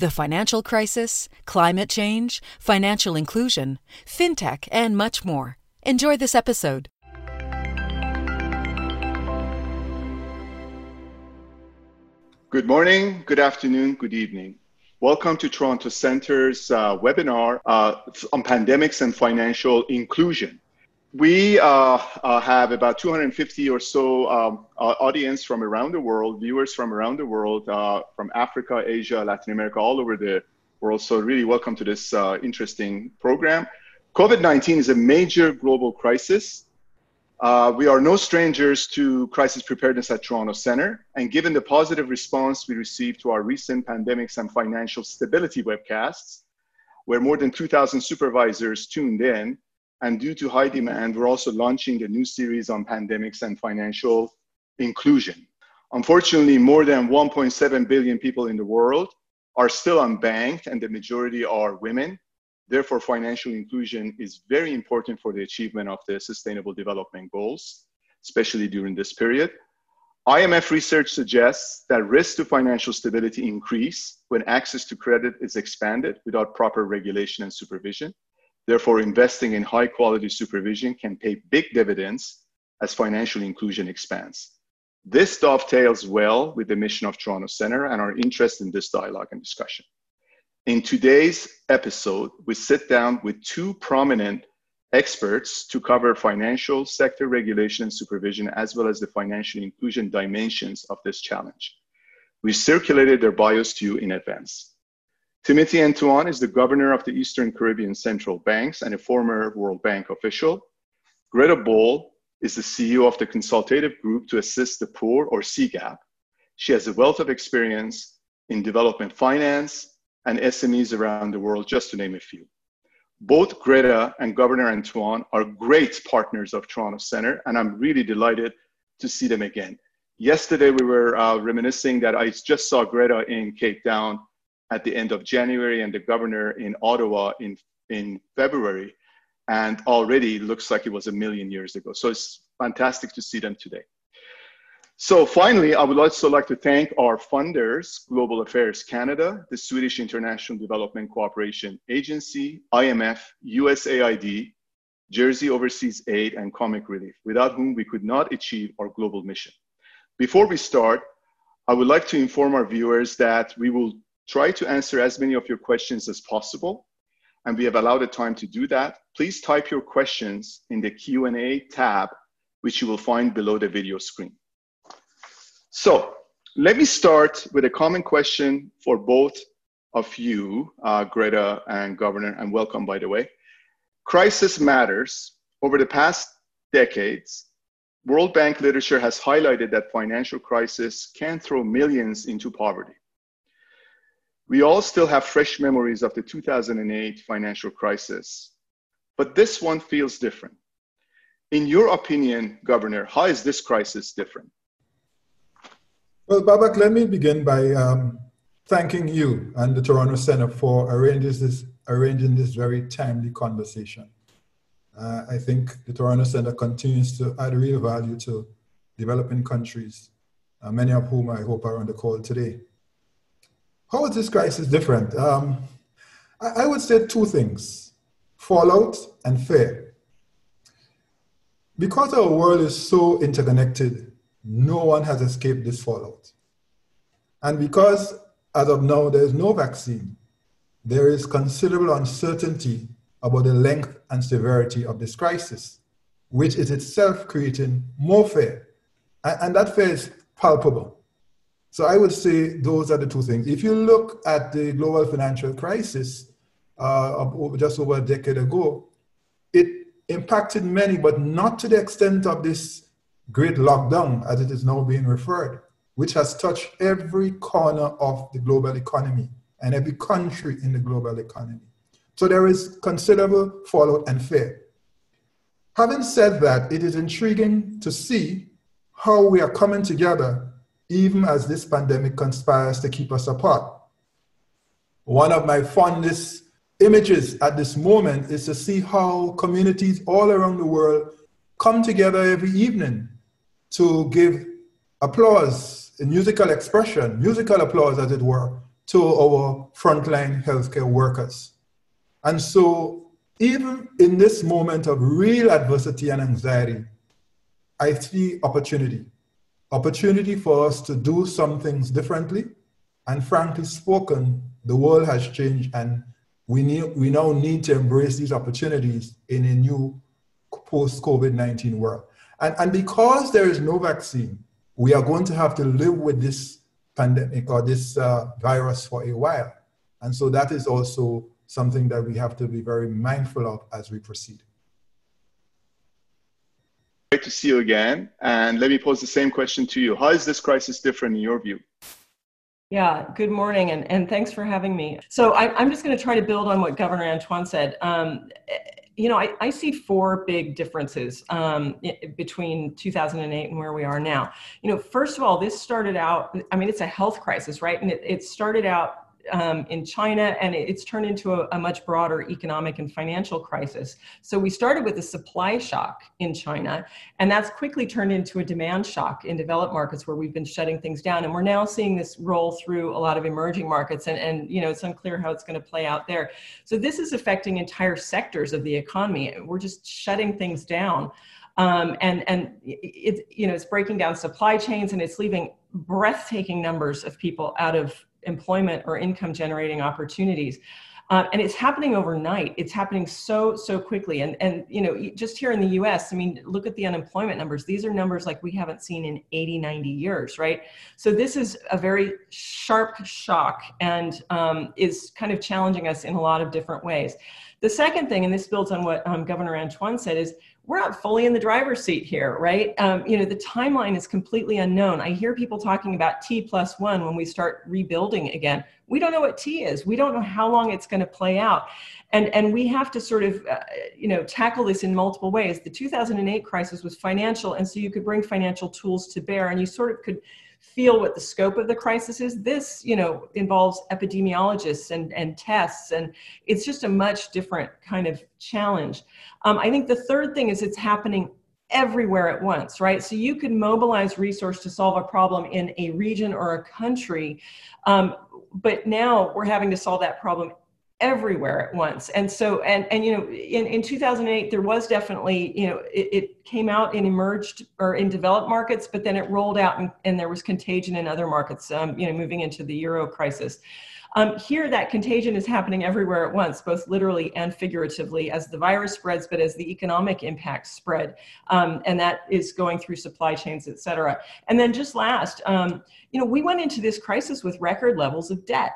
The financial crisis, climate change, financial inclusion, fintech, and much more. Enjoy this episode. Good morning, good afternoon, good evening. Welcome to Toronto Centre's uh, webinar uh, on pandemics and financial inclusion. We uh, uh have about 250 or so um, audience from around the world, viewers from around the world, uh, from Africa, Asia, Latin America, all over the world. So really welcome to this uh, interesting program. COVID-19 is a major global crisis uh, we are no strangers to crisis preparedness at Toronto Centre, and given the positive response we received to our recent pandemics and financial stability webcasts, where more than 2,000 supervisors tuned in, and due to high demand, we're also launching a new series on pandemics and financial inclusion. Unfortunately, more than 1.7 billion people in the world are still unbanked, and the majority are women, Therefore, financial inclusion is very important for the achievement of the Sustainable Development Goals, especially during this period. IMF research suggests that risks to financial stability increase when access to credit is expanded without proper regulation and supervision. Therefore, investing in high quality supervision can pay big dividends as financial inclusion expands. This dovetails well with the mission of Toronto Centre and our interest in this dialogue and discussion. In today's episode, we sit down with two prominent experts to cover financial sector regulation and supervision, as well as the financial inclusion dimensions of this challenge. We circulated their bios to you in advance. Timothy Antoine is the governor of the Eastern Caribbean Central Banks and a former World Bank official. Greta Bull is the CEO of the consultative group to assist the poor, or CGAP. She has a wealth of experience in development finance, and SMEs around the world, just to name a few. Both Greta and Governor Antoine are great partners of Toronto Centre, and I'm really delighted to see them again. Yesterday, we were uh, reminiscing that I just saw Greta in Cape Town at the end of January and the governor in Ottawa in, in February, and already looks like it was a million years ago. So it's fantastic to see them today. So finally, I would also like to thank our funders, Global Affairs Canada, the Swedish International Development Cooperation Agency, IMF, USAID, Jersey Overseas Aid, and Comic Relief, without whom we could not achieve our global mission. Before we start, I would like to inform our viewers that we will try to answer as many of your questions as possible, and we have allowed the time to do that. Please type your questions in the Q&A tab, which you will find below the video screen. So let me start with a common question for both of you, uh, Greta and Governor, and welcome, by the way. Crisis matters. Over the past decades, World Bank literature has highlighted that financial crisis can throw millions into poverty. We all still have fresh memories of the 2008 financial crisis, but this one feels different. In your opinion, Governor, how is this crisis different? Well, Babak, let me begin by um, thanking you and the Toronto Centre for arranging this, arranging this very timely conversation. Uh, I think the Toronto Centre continues to add real value to developing countries, uh, many of whom I hope are on the call today. How is this crisis different? Um, I, I would say two things fallout and fear. Because our world is so interconnected, no one has escaped this fallout. And because, as of now, there is no vaccine, there is considerable uncertainty about the length and severity of this crisis, which is itself creating more fear. And, and that fear is palpable. So I would say those are the two things. If you look at the global financial crisis uh, just over a decade ago, it impacted many, but not to the extent of this great lockdown, as it is now being referred, which has touched every corner of the global economy and every country in the global economy. So there is considerable fallout and fear. Having said that, it is intriguing to see how we are coming together even as this pandemic conspires to keep us apart. One of my fondest images at this moment is to see how communities all around the world come together every evening to give applause, musical expression, musical applause, as it were, to our frontline healthcare workers. And so, even in this moment of real adversity and anxiety, I see opportunity. Opportunity for us to do some things differently. And frankly spoken, the world has changed, and we, need, we now need to embrace these opportunities in a new post COVID 19 world. And, and because there is no vaccine, we are going to have to live with this pandemic or this uh, virus for a while. And so that is also something that we have to be very mindful of as we proceed. Great to see you again. And let me pose the same question to you. How is this crisis different in your view? Yeah, good morning, and, and thanks for having me. So I, am just going to try to build on what Governor Antoine said. Um, you know, I, I see four big differences um, between 2008 and where we are now. You know, first of all, this started out, I mean, it's a health crisis, right? And it, it started out um, in China, and it's turned into a, a, much broader economic and financial crisis. So we started with a supply shock in China, and that's quickly turned into a demand shock in developed markets where we've been shutting things down. And we're now seeing this roll through a lot of emerging markets, and, and you know it's unclear how it's going to play out there. So this is affecting entire sectors of the economy. We're just shutting things down. Um, and and it, you know it's breaking down supply chains and it's leaving breathtaking numbers of people out of employment or income generating opportunities. Uh, and it's happening overnight. It's happening so so quickly. And and you know just here in the U.S. I mean, look at the unemployment numbers. These are numbers like we haven't seen in 80, 90 years, right? So this is a very sharp shock and um, is kind of challenging us in a lot of different ways. The second thing, and this builds on what um, Governor Antoine said, is we're not fully in the driver's seat here, right? Um, you know, the timeline is completely unknown. I hear people talking about T plus one when we start rebuilding again. We don't know what T is. We don't know how long it's going to play out. And, and we have to sort of, uh, you know, tackle this in multiple ways. The 2008 crisis was financial, and so you could bring financial tools to bear, and you sort of could feel what the scope of the crisis is. This, you know, involves epidemiologists and, and tests, and it's just a much different kind of challenge. Um, I think the third thing is it's happening everywhere at once, right? So you could mobilize resource to solve a problem in a region or a country, um, but now we're having to solve that problem everywhere at once. And so and and you know in, in 2008 there was definitely you know it, it came out in emerged or in developed markets but then it rolled out and, and there was contagion in other markets um, you know moving into the euro crisis. Um, here that contagion is happening everywhere at once both literally and figuratively as the virus spreads but as the economic impacts spread um, and that is going through supply chains et cetera. And then just last um, you know we went into this crisis with record levels of debt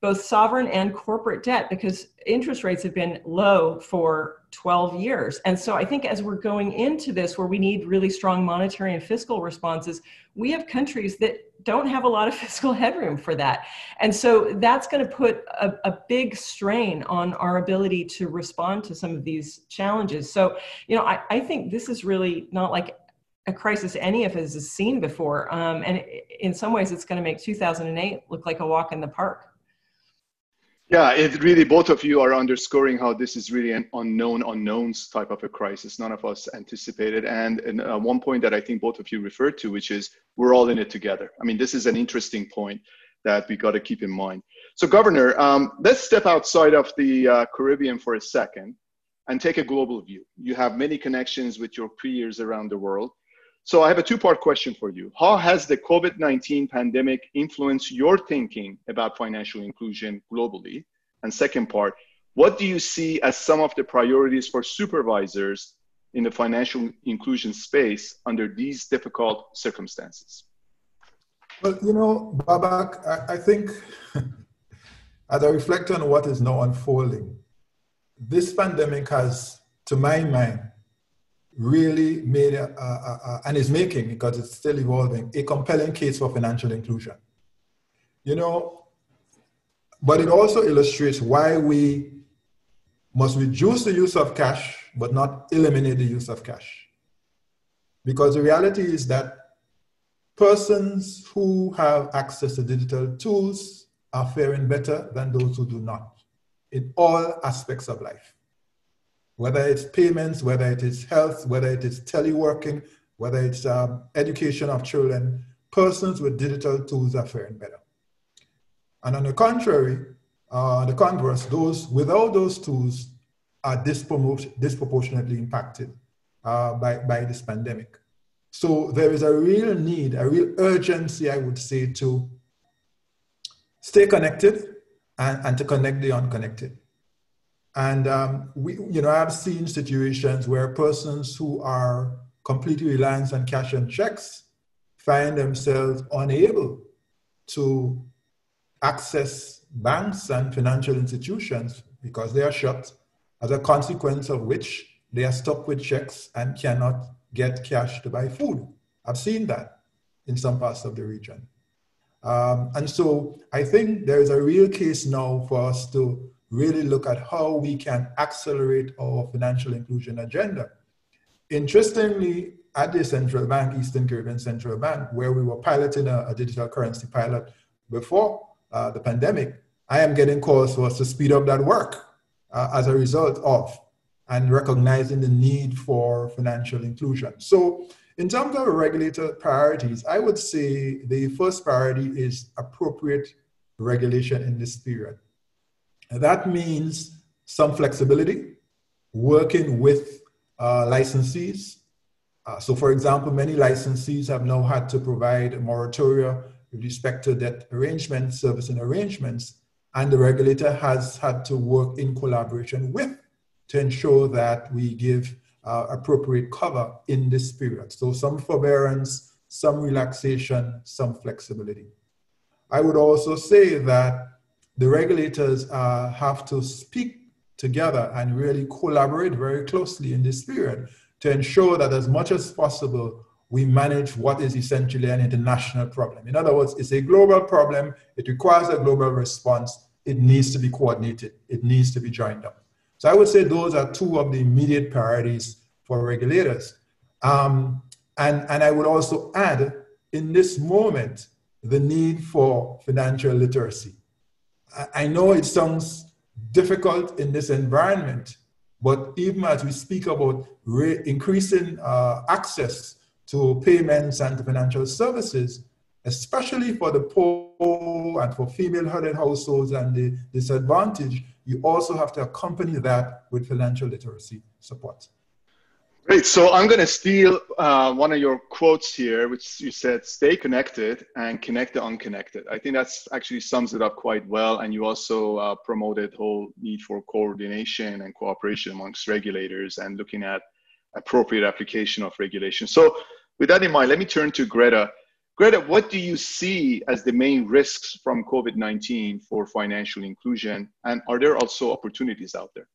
both sovereign and corporate debt because interest rates have been low for 12 years. And so I think as we're going into this, where we need really strong monetary and fiscal responses, we have countries that don't have a lot of fiscal headroom for that. And so that's going to put a, a, big strain on our ability to respond to some of these challenges. So, you know, I, I think this is really not like a crisis any of us has seen before. Um, and in some ways, it's going to make 2008 look like a walk in the park. Yeah, it really, both of you are underscoring how this is really an unknown unknowns type of a crisis. None of us anticipated. And, and uh, one point that I think both of you referred to, which is we're all in it together. I mean, this is an interesting point that we got to keep in mind. So, Governor, um, let's step outside of the uh, Caribbean for a second and take a global view. You have many connections with your peers around the world. So I have a two-part question for you. How has the COVID-19 pandemic influenced your thinking about financial inclusion globally? And second part, what do you see as some of the priorities for supervisors in the financial inclusion space under these difficult circumstances? Well, you know, Babak, I, I think as I reflect on what is now unfolding, this pandemic has, to my mind, really made a, a, a, and is making because it's still evolving a compelling case for financial inclusion. You know, but it also illustrates why we must reduce the use of cash, but not eliminate the use of cash. Because the reality is that persons who have access to digital tools are faring better than those who do not in all aspects of life. Whether it's payments, whether it is health, whether it is teleworking, whether it's um, education of children, persons with digital tools are faring better. And on the contrary, uh, the converse, those without those tools are disproportionately impacted uh, by, by this pandemic. So there is a real need, a real urgency, I would say, to stay connected and, and to connect the unconnected. And um, we, you know, I've seen situations where persons who are completely reliant on cash and checks find themselves unable to access banks and financial institutions because they are shut, as a consequence of which they are stuck with checks and cannot get cash to buy food. I've seen that in some parts of the region. Um, and so I think there is a real case now for us to really look at how we can accelerate our financial inclusion agenda. Interestingly, at the central bank, Eastern Caribbean Central Bank, where we were piloting a, a digital currency pilot before uh, the pandemic, I am getting calls for us to speed up that work uh, as a result of and recognizing the need for financial inclusion. So, in terms of regulator priorities, I would say the first priority is appropriate regulation in this period. And that means some flexibility, working with uh, licensees. Uh, so, for example, many licensees have now had to provide moratoria with respect to debt arrangements, servicing arrangements, and the regulator has had to work in collaboration with to ensure that we give uh, appropriate cover in this period. So some forbearance, some relaxation, some flexibility. I would also say that the regulators uh, have to speak together and really collaborate very closely in this period to ensure that as much as possible we manage what is essentially an international problem. In other words, it's a global problem, it requires a global response, it needs to be coordinated, it needs to be joined up. So I would say those are two of the immediate priorities for regulators. Um, and, and I would also add, in this moment, the need for financial literacy. I, know it sounds difficult in this environment, but even as we speak about re- increasing uh, access to payments and financial services, especially for the poor and for female-headed households and the disadvantaged, you also have to accompany that with financial literacy support. Great. So I'm going to steal uh, one of your quotes here, which you said, stay connected and connect the unconnected. I think that's actually sums it up quite well. And you also uh, promoted whole need for coordination and cooperation amongst regulators and looking at appropriate application of regulation. So with that in mind, let me turn to Greta. Greta, what do you see as the main risks from COVID 19 for financial inclusion? And are there also opportunities out there?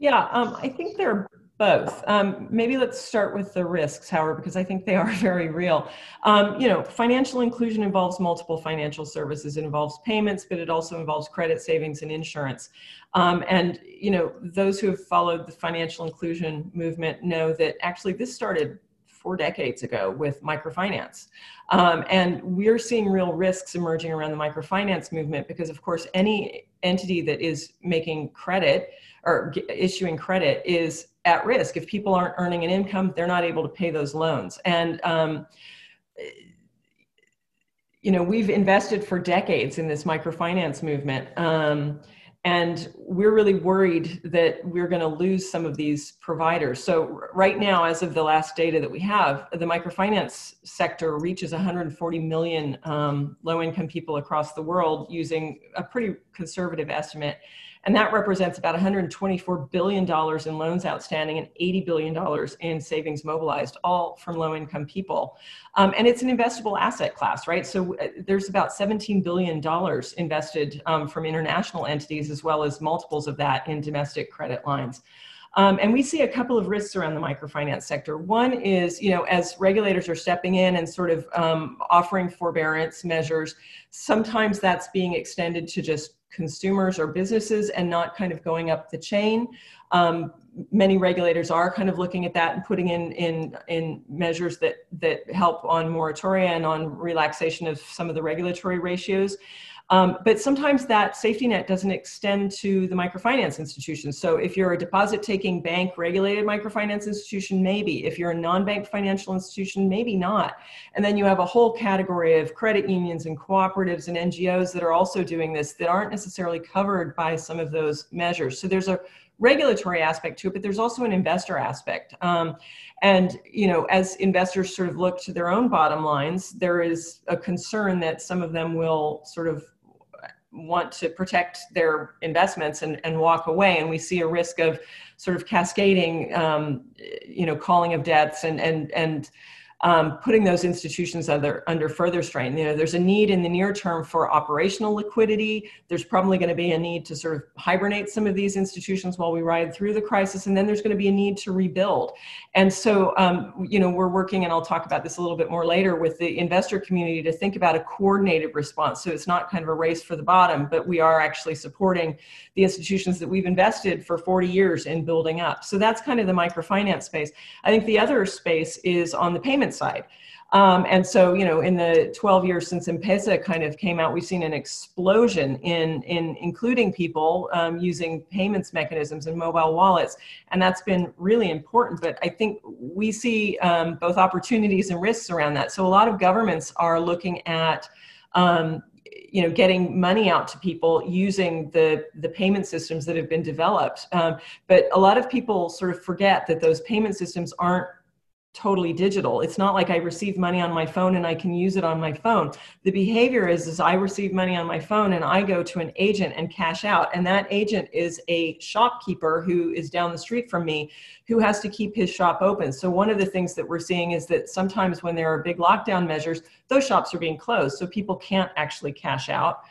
Yeah, um, I think there are both. Um, maybe let's start with the risks, however, because I think they are very real. Um, you know, financial inclusion involves multiple financial services. It involves payments, but it also involves credit savings and insurance. Um, and, you know, those who have followed the financial inclusion movement know that actually this started four decades ago with microfinance. Um, and we're seeing real risks emerging around the microfinance movement because, of course, any entity that is making credit or issuing credit is at risk. If people aren't earning an income, they're not able to pay those loans. And um, you know, we've invested for decades in this microfinance movement. Um, and we're really worried that we're going to lose some of these providers. So right now, as of the last data that we have, the microfinance sector reaches 140 million um, low-income people across the world using a pretty conservative estimate. And that represents about $124 billion in loans outstanding and $80 billion in savings mobilized, all from low income people. Um, and it's an investable asset class, right? So uh, there's about $17 billion invested um, from international entities, as well as multiples of that in domestic credit lines. Um, and we see a couple of risks around the microfinance sector. One is, you know, as regulators are stepping in and sort of um, offering forbearance measures, sometimes that's being extended to just consumers or businesses and not kind of going up the chain. Um, many regulators are kind of looking at that and putting in in in measures that that help on moratoria and on relaxation of some of the regulatory ratios. Um, but sometimes that safety net doesn't extend to the microfinance institutions. So if you're a deposit taking bank regulated microfinance institution, maybe. If you're a non bank financial institution, maybe not. And then you have a whole category of credit unions and cooperatives and NGOs that are also doing this that aren't necessarily covered by some of those measures. So there's a regulatory aspect to it, but there's also an investor aspect. Um, and you know, as investors sort of look to their own bottom lines, there is a concern that some of them will sort of want to protect their investments and, and walk away. And we see a risk of sort of cascading, um, you know, calling of debts and, and, and um, putting those institutions under, under further strain. You know, there's a need in the near term for operational liquidity. There's probably going to be a need to sort of hibernate some of these institutions while we ride through the crisis, and then there's going to be a need to rebuild. And so, um, you know, we're working, and I'll talk about this a little bit more later, with the investor community to think about a coordinated response. So it's not kind of a race for the bottom, but we are actually supporting the institutions that we've invested for 40 years in building up. So that's kind of the microfinance space. I think the other space is on the payment side. Um, and so, you know, in the 12 years since M-Pesa kind of came out, we've seen an explosion in, in including people um, using payments mechanisms and mobile wallets. And that's been really important. But I think we see um, both opportunities and risks around that. So a lot of governments are looking at, um, you know, getting money out to people using the, the payment systems that have been developed. Um, but a lot of people sort of forget that those payment systems aren't totally digital. It's not like I receive money on my phone and I can use it on my phone. The behavior is is I receive money on my phone and I go to an agent and cash out and that agent is a shopkeeper who is down the street from me who has to keep his shop open. So one of the things that we're seeing is that sometimes when there are big lockdown measures, those shops are being closed so people can't actually cash out.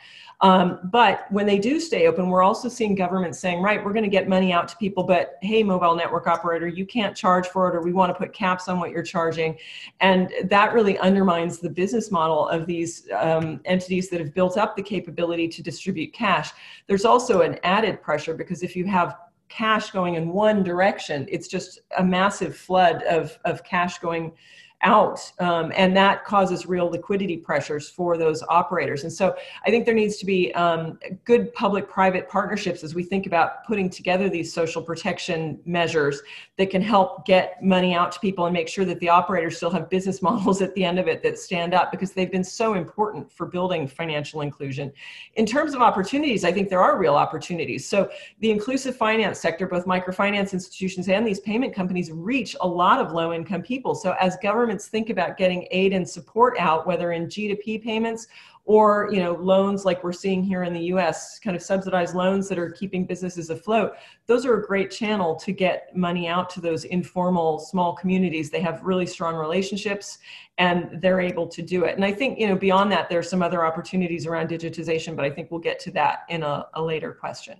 Um, but when they do stay open, we're also seeing governments saying, right, we're going to get money out to people, but hey, mobile network operator, you can't charge for it, or we want to put caps on what you're charging. And that really undermines the business model of these um, entities that have built up the capability to distribute cash. There's also an added pressure because if you have cash going in one direction, it's just a massive flood of, of cash going out um, and that causes real liquidity pressures for those operators. And so i think there needs to be um, good public private partnerships as we think about putting together these social protection measures that can help get money out to people and make sure that the operators still have business models at the end of it that stand up because they've been so important for building financial inclusion. In terms of opportunities i think there are real opportunities. So the inclusive finance sector both microfinance institutions and these payment companies reach a lot of low income people. So as government think about getting aid and support out, whether in G2P payments or you know loans like we're seeing here in the US, kind of subsidized loans that are keeping businesses afloat. Those are a great channel to get money out to those informal small communities. They have really strong relationships and they're able to do it. And I think you know beyond that, there's some other opportunities around digitization, but I think we'll get to that in a, a later question.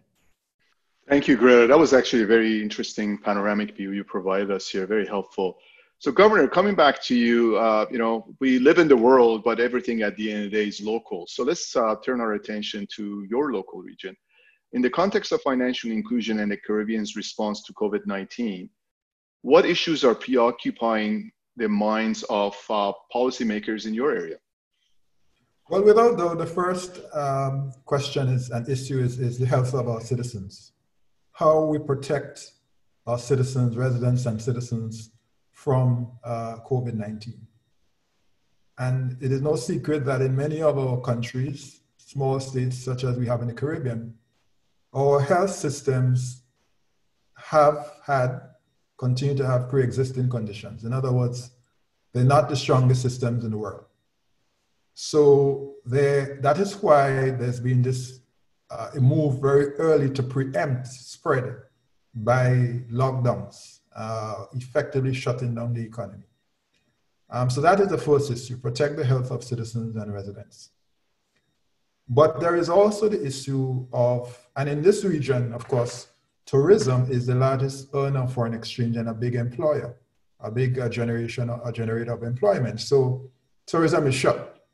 Thank you, Greta. That was actually a very interesting panoramic view you provided us here, very helpful. So, Governor, coming back to you, uh, you know, we live in the world, but everything at the end of the day is local. So let's uh, turn our attention to your local region. In the context of financial inclusion and the Caribbean's response to COVID-19, what issues are preoccupying the minds of uh, policymakers in your area? Well, without doubt, the first um, question is an issue is, is the health of our citizens. How we protect our citizens, residents, and citizens from uh, COVID 19. And it is no secret that in many of our countries, small states such as we have in the Caribbean, our health systems have had, continue to have pre existing conditions. In other words, they're not the strongest systems in the world. So that is why there's been this uh, move very early to preempt spread by lockdowns uh, effectively shutting down the economy. Um, so that is the first issue, protect the health of citizens and residents. But there is also the issue of, and in this region, of course, tourism is the largest earner of foreign exchange and a big employer, a big uh, generation, a generator of employment. So tourism is shut.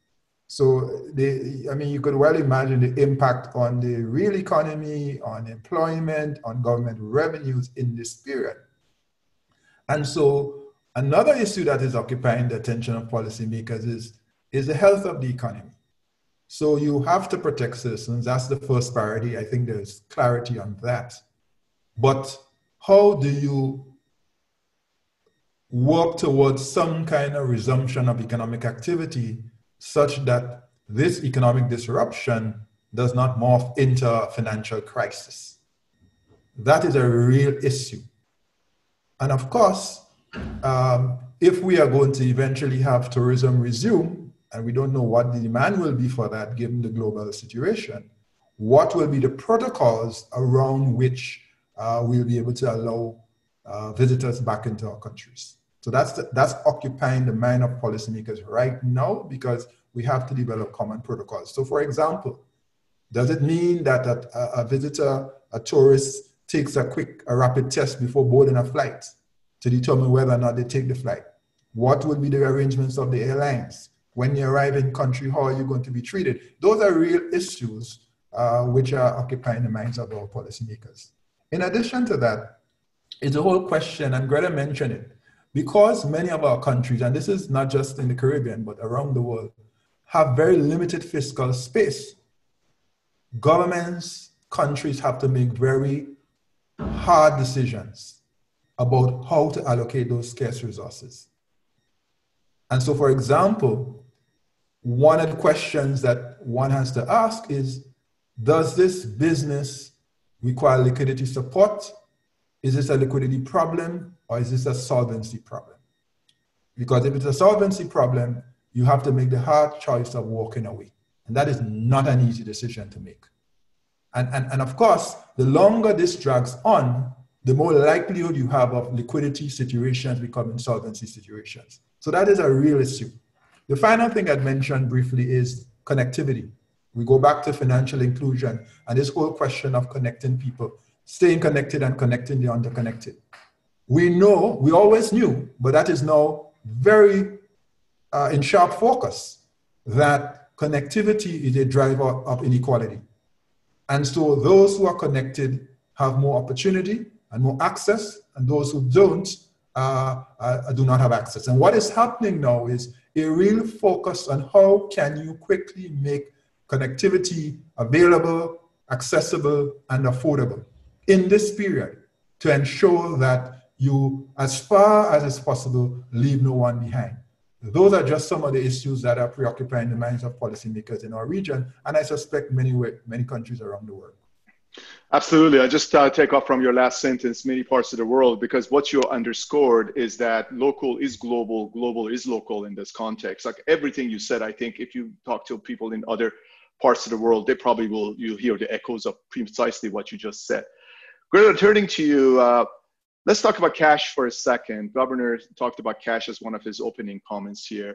So, they, I mean, you could well imagine the impact on the real economy, on employment, on government revenues in this period. And so, another issue that is occupying the attention of policymakers is, is the health of the economy. So, you have to protect citizens. That's the first priority. I think there's clarity on that. But how do you work towards some kind of resumption of economic activity such that this economic disruption does not morph into a financial crisis. That is a real issue. And of course, um, if we are going to eventually have tourism resume, and we don't know what the demand will be for that given the global situation, what will be the protocols around which uh, we'll be able to allow uh, visitors back into our countries? So that's, the, that's occupying the mind of policymakers right now because we have to develop common protocols. So for example, does it mean that a, a visitor, a tourist takes a quick, a rapid test before boarding a flight to determine whether or not they take the flight? What will be the arrangements of the airlines? When you arrive in country, how are you going to be treated? Those are real issues uh, which are occupying the minds of our policymakers. In addition to that, it's a whole question, and Greta mentioned it, because many of our countries, and this is not just in the Caribbean, but around the world, have very limited fiscal space, governments, countries have to make very hard decisions about how to allocate those scarce resources. And so, for example, one of the questions that one has to ask is Does this business require liquidity support? Is this a liquidity problem or is this a solvency problem? Because if it's a solvency problem, you have to make the hard choice of walking away. And that is not an easy decision to make. And, and, and of course, the longer this drags on, the more likelihood you have of liquidity situations becoming insolvency situations. So that is a real issue. The final thing I'd mention briefly is connectivity. We go back to financial inclusion and this whole question of connecting people, staying connected and connecting the underconnected. We know, we always knew, but that is now very uh, in sharp focus that connectivity is a driver of inequality. And so those who are connected have more opportunity and more access, and those who don't uh, uh, do not have access. And what is happening now is a real focus on how can you quickly make connectivity available, accessible, and affordable in this period to ensure that you, as far as is possible, leave no one behind. Those are just some of the issues that are preoccupying the minds of policymakers in our region, and I suspect many, many countries around the world. Absolutely. I just uh, take off from your last sentence, many parts of the world, because what you underscored is that local is global, global is local in this context. Like everything you said, I think if you talk to people in other parts of the world, they probably will, you'll hear the echoes of precisely what you just said. Greta, turning to you, uh, Let's talk about cash for a second. Governor talked about cash as one of his opening comments here.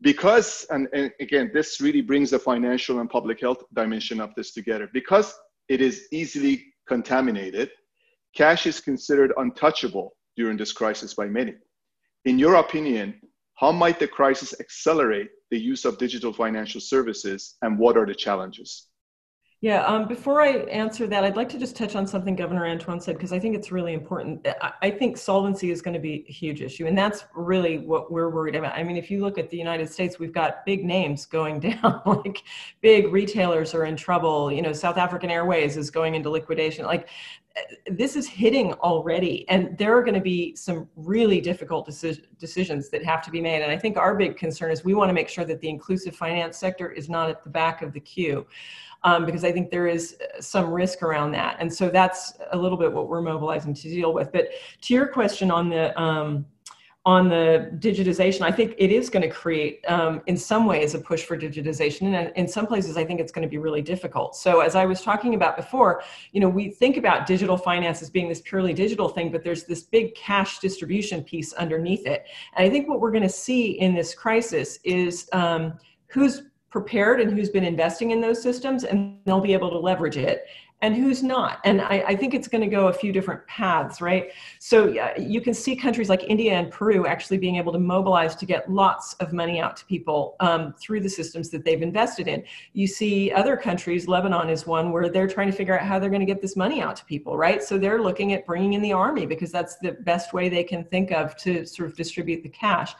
Because, and, and again, this really brings the financial and public health dimension of this together. Because it is easily contaminated, cash is considered untouchable during this crisis by many. In your opinion, how might the crisis accelerate the use of digital financial services and what are the challenges? Yeah, um, before I answer that, I'd like to just touch on something Governor Antoine said, because I think it's really important. I, I think solvency is going to be a huge issue, and that's really what we're worried about. I mean, if you look at the United States, we've got big names going down, like big retailers are in trouble. You know, South African Airways is going into liquidation. Like, this is hitting already, and there are going to be some really difficult deci- decisions that have to be made. And I think our big concern is we want to make sure that the inclusive finance sector is not at the back of the queue um, because I think there is some risk around that. And so that's a little bit what we're mobilizing to deal with. But to your question on the um, on the digitization, I think it is going to create, um, in some ways, a push for digitization, and in some places, I think it's going to be really difficult. So, as I was talking about before, you know, we think about digital finance as being this purely digital thing, but there's this big cash distribution piece underneath it. And I think what we're going to see in this crisis is um, who's prepared and who's been investing in those systems and they'll be able to leverage it and who's not. And I, I think it's going to go a few different paths, right? So uh, you can see countries like India and Peru actually being able to mobilize to get lots of money out to people um, through the systems that they've invested in. You see other countries, Lebanon is one, where they're trying to figure out how they're going to get this money out to people, right? So they're looking at bringing in the army because that's the best way they can think of to sort of distribute the cash.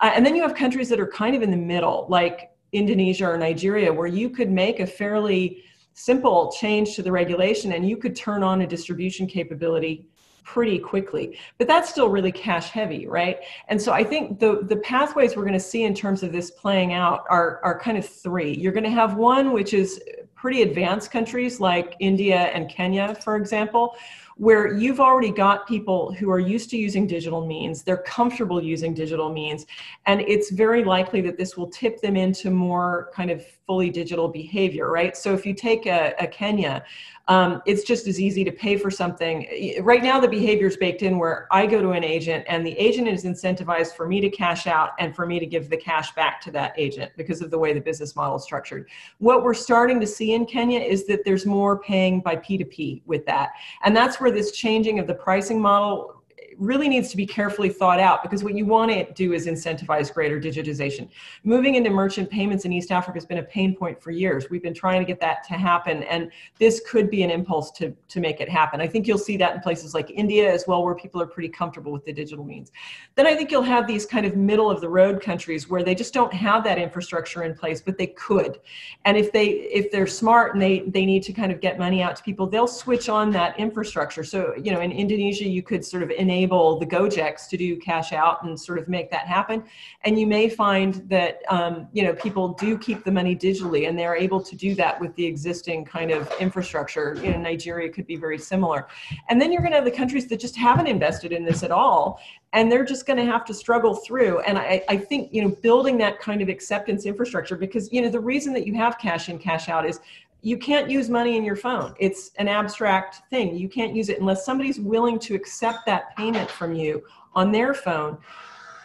Uh, and then you have countries that are kind of in the middle, like Indonesia or Nigeria, where you could make a fairly simple change to the regulation and you could turn on a distribution capability pretty quickly. But that's still really cash heavy right? And so i think the the pathways we're going to see in terms of this playing out are are kind of three. You're going to have one which is pretty advanced countries like india and kenya for example where you've already got people who are used to using digital means, they're comfortable using digital means, and it's very likely that this will tip them into more kind of fully digital behavior, right? So if you take a, a Kenya, um, it's just as easy to pay for something. Right now, the behavior is baked in where I go to an agent and the agent is incentivized for me to cash out and for me to give the cash back to that agent because of the way the business model is structured. What we're starting to see in Kenya is that there's more paying by P2P with that. And that's where this changing of the pricing model really needs to be carefully thought out because what you want to do is incentivize greater digitization. Moving into merchant payments in East Africa has been a pain point for years. We've been trying to get that to happen, and this could be an impulse to, to make it happen. I think you'll see that in places like India as well, where people are pretty comfortable with the digital means. Then I think you'll have these kind of middle of the road countries where they just don't have that infrastructure in place, but they could. And if they if they're smart and they they need to kind of get money out to people, they'll switch on that infrastructure. So you know, in Indonesia, you could sort of enable enable the Gojeks to do cash out and sort of make that happen. And you may find that um, you know people do keep the money digitally, and they're able to do that with the existing kind of infrastructure. You know, Nigeria could be very similar. And then you're going to have the countries that just haven't invested in this at all, and they're just going to have to struggle through. And I, I think you know building that kind of acceptance infrastructure because you know the reason that you have cash in cash out is you can't use money in your phone. It's an abstract thing. You can't use it unless somebody's willing to accept that payment from you on their phone.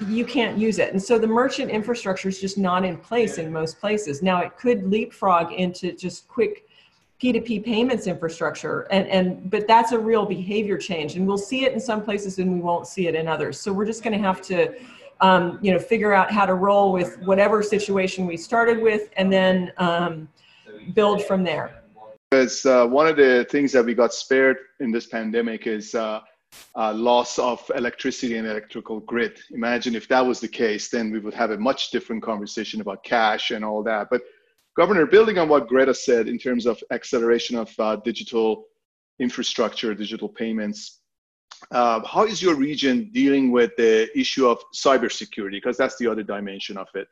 You can't use it. And so the merchant infrastructure is just not in place in most places. Now it could leapfrog into just quick P2P payments infrastructure. And, and but that's a real behavior change. And we'll see it in some places and we won't see it in others. So we're just going to have to um, you know, figure out how to roll with whatever situation we started with and then um, build from there. Because uh, one of the things that we got spared in this pandemic is uh, uh, loss of electricity and electrical grid. Imagine if that was the case, then we would have a much different conversation about cash and all that. But Governor, building on what Greta said in terms of acceleration of uh, digital infrastructure, digital payments, uh, how is your region dealing with the issue of cybersecurity? Because that's the other dimension of it,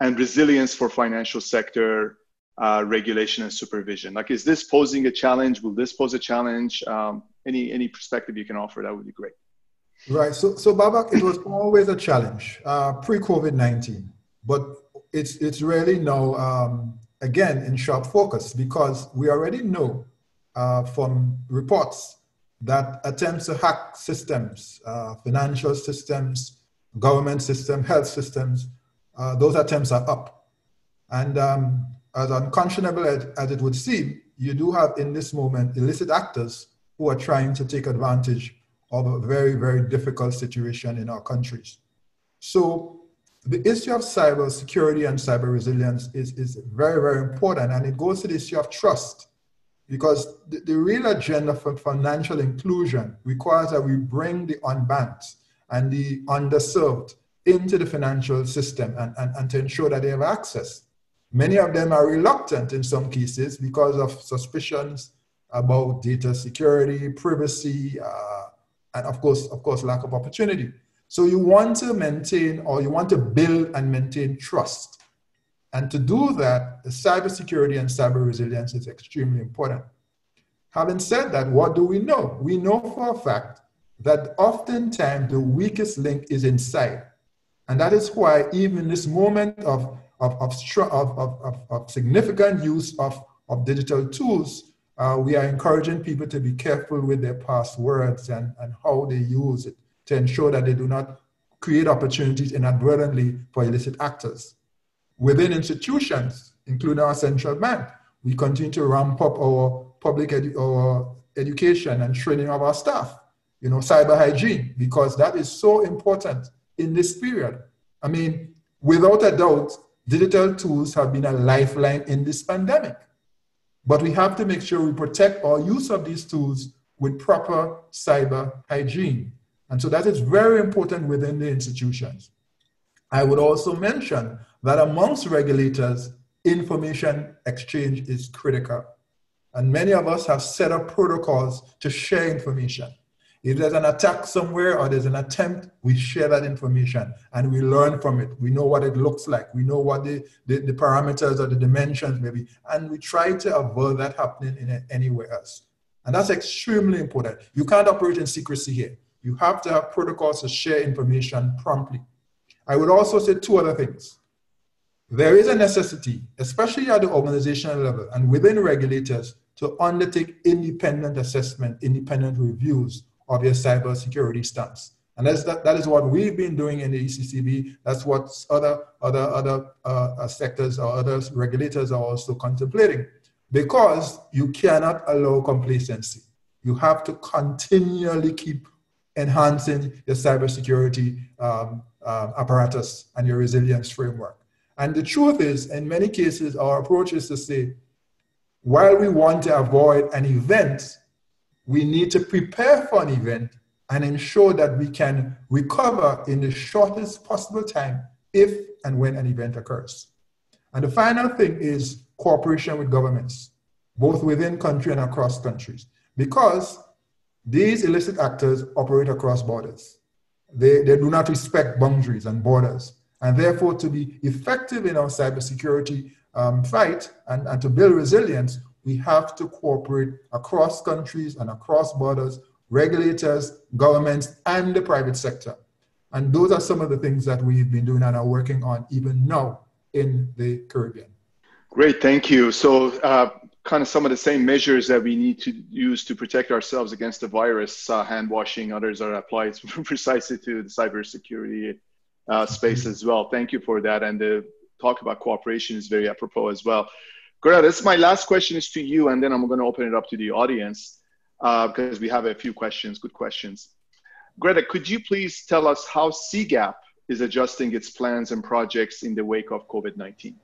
and resilience for financial sector uh, regulation and supervision? Like, is this posing a challenge? Will this pose a challenge? Um, any any perspective you can offer that would be great. Right. So, so Babak, it was always a challenge uh, pre COVID nineteen, but it's it's really now um, again in sharp focus because we already know uh, from reports that attempts to hack systems, uh, financial systems, government system, health systems, uh, those attempts are up, and um, as unconscionable as, as it would seem, you do have in this moment illicit actors who are trying to take advantage of a very, very difficult situation in our countries. So the issue of cyber security and cyber resilience is, is very, very important. And it goes to the issue of trust because the, the real agenda for financial inclusion requires that we bring the unbanked and the underserved into the financial system and, and, and to ensure that they have access Many of them are reluctant in some cases because of suspicions about data security, privacy, uh, and of course, of course, lack of opportunity. So you want to maintain or you want to build and maintain trust. And to do that, cybersecurity and cyber resilience is extremely important. Having said that, what do we know? We know for a fact that oftentimes the weakest link is inside. And that is why even this moment of of, of, of, of, significant use of, of digital tools, uh, we are encouraging people to be careful with their passwords and, and how they use it to ensure that they do not create opportunities inadvertently for illicit actors. Within institutions, including our central bank, we continue to ramp up our public edu- or education and training of our staff, you know, cyber hygiene, because that is so important in this period. I mean, without a doubt, digital tools have been a lifeline in this pandemic. But we have to make sure we protect our use of these tools with proper cyber hygiene. And so that is very important within the institutions. I would also mention that amongst regulators, information exchange is critical. And many of us have set up protocols to share information. If there's an attack somewhere or there's an attempt, we share that information and we learn from it. We know what it looks like. We know what the, the, the parameters or the dimensions maybe. And we try to avoid that happening in anywhere else. And that's extremely important. You can't operate in secrecy here. You have to have protocols to share information promptly. I would also say two other things. There is a necessity, especially at the organizational level and within regulators, to undertake independent assessment, independent reviews of your cybersecurity stance. And that's, that, that is what we've been doing in the ECCB. That's what other, other, other uh, uh, sectors or other regulators are also contemplating. Because you cannot allow complacency. You have to continually keep enhancing your cybersecurity um, uh, apparatus and your resilience framework. And the truth is, in many cases, our approach is to say, while we want to avoid an event, we need to prepare for an event and ensure that we can recover in the shortest possible time if and when an event occurs. And the final thing is cooperation with governments, both within country and across countries, because these illicit actors operate across borders. They, they do not respect boundaries and borders. And therefore, to be effective in our cybersecurity um, fight and, and to build resilience, we have to cooperate across countries and across borders, regulators, governments, and the private sector. And those are some of the things that we've been doing and are working on even now in the Caribbean. Great, thank you. So, uh, kind of some of the same measures that we need to use to protect ourselves against the virus, uh, hand washing, others are applied precisely to the cybersecurity uh, space as well. Thank you for that. And the talk about cooperation is very apropos as well. Greta, this is my last question is to you, and then I'm going to open it up to the audience uh, because we have a few questions, good questions. Greta, could you please tell us how CGAP is adjusting its plans and projects in the wake of COVID-19?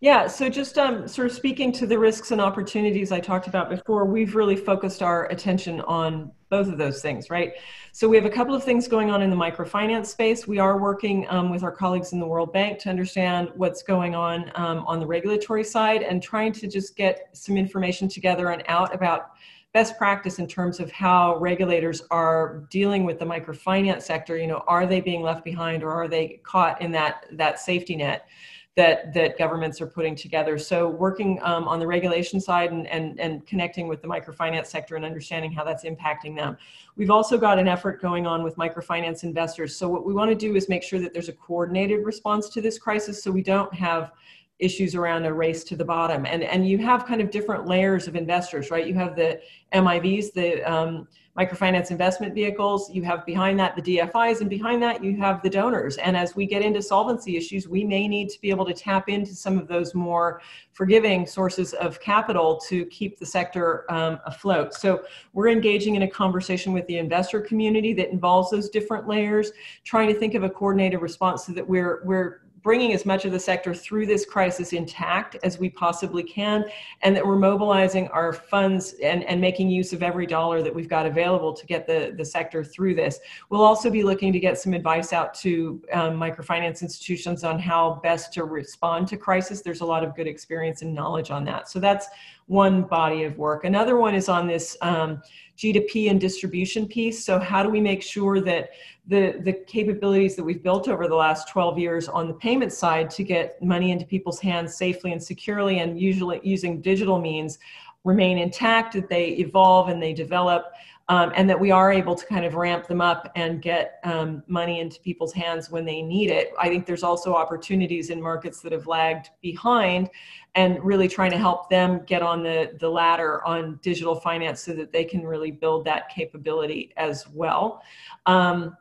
Yeah, so just um, sort of speaking to the risks and opportunities I talked about before, we've really focused our attention on both of those things, right? So we have a couple of things going on in the microfinance space. We are working um, with our colleagues in the World Bank to understand what's going on um, on the regulatory side and trying to just get some information together and out about best practice in terms of how regulators are dealing with the microfinance sector. You know, are they being left behind or are they caught in that that safety net? That that governments are putting together. So working um, on the regulation side and, and and connecting with the microfinance sector and understanding how that's impacting them. We've also got an effort going on with microfinance investors. So what we want to do is make sure that there's a coordinated response to this crisis, so we don't have issues around a race to the bottom. And and you have kind of different layers of investors, right? You have the MIVs, the um, microfinance investment vehicles. You have behind that the DFIs, and behind that you have the donors. And as we get into solvency issues, we may need to be able to tap into some of those more forgiving sources of capital to keep the sector um, afloat. So we're engaging in a conversation with the investor community that involves those different layers, trying to think of a coordinated response so that we're we're bringing as much of the sector through this crisis intact as we possibly can, and that we're mobilizing our funds and, and making use of every dollar that we've got available to get the, the sector through this. We'll also be looking to get some advice out to um, microfinance institutions on how best to respond to crisis. There's a lot of good experience and knowledge on that. So that's one body of work. Another one is on this um, G2P and distribution piece. So how do we make sure that the, the capabilities that we've built over the last 12 years on the payment side to get money into people's hands safely and securely and usually using digital means remain intact, that they evolve and they develop, um, and that we are able to kind of ramp them up and get um, money into people's hands when they need it. I think there's also opportunities in markets that have lagged behind and really trying to help them get on the, the ladder on digital finance so that they can really build that capability as well. Um,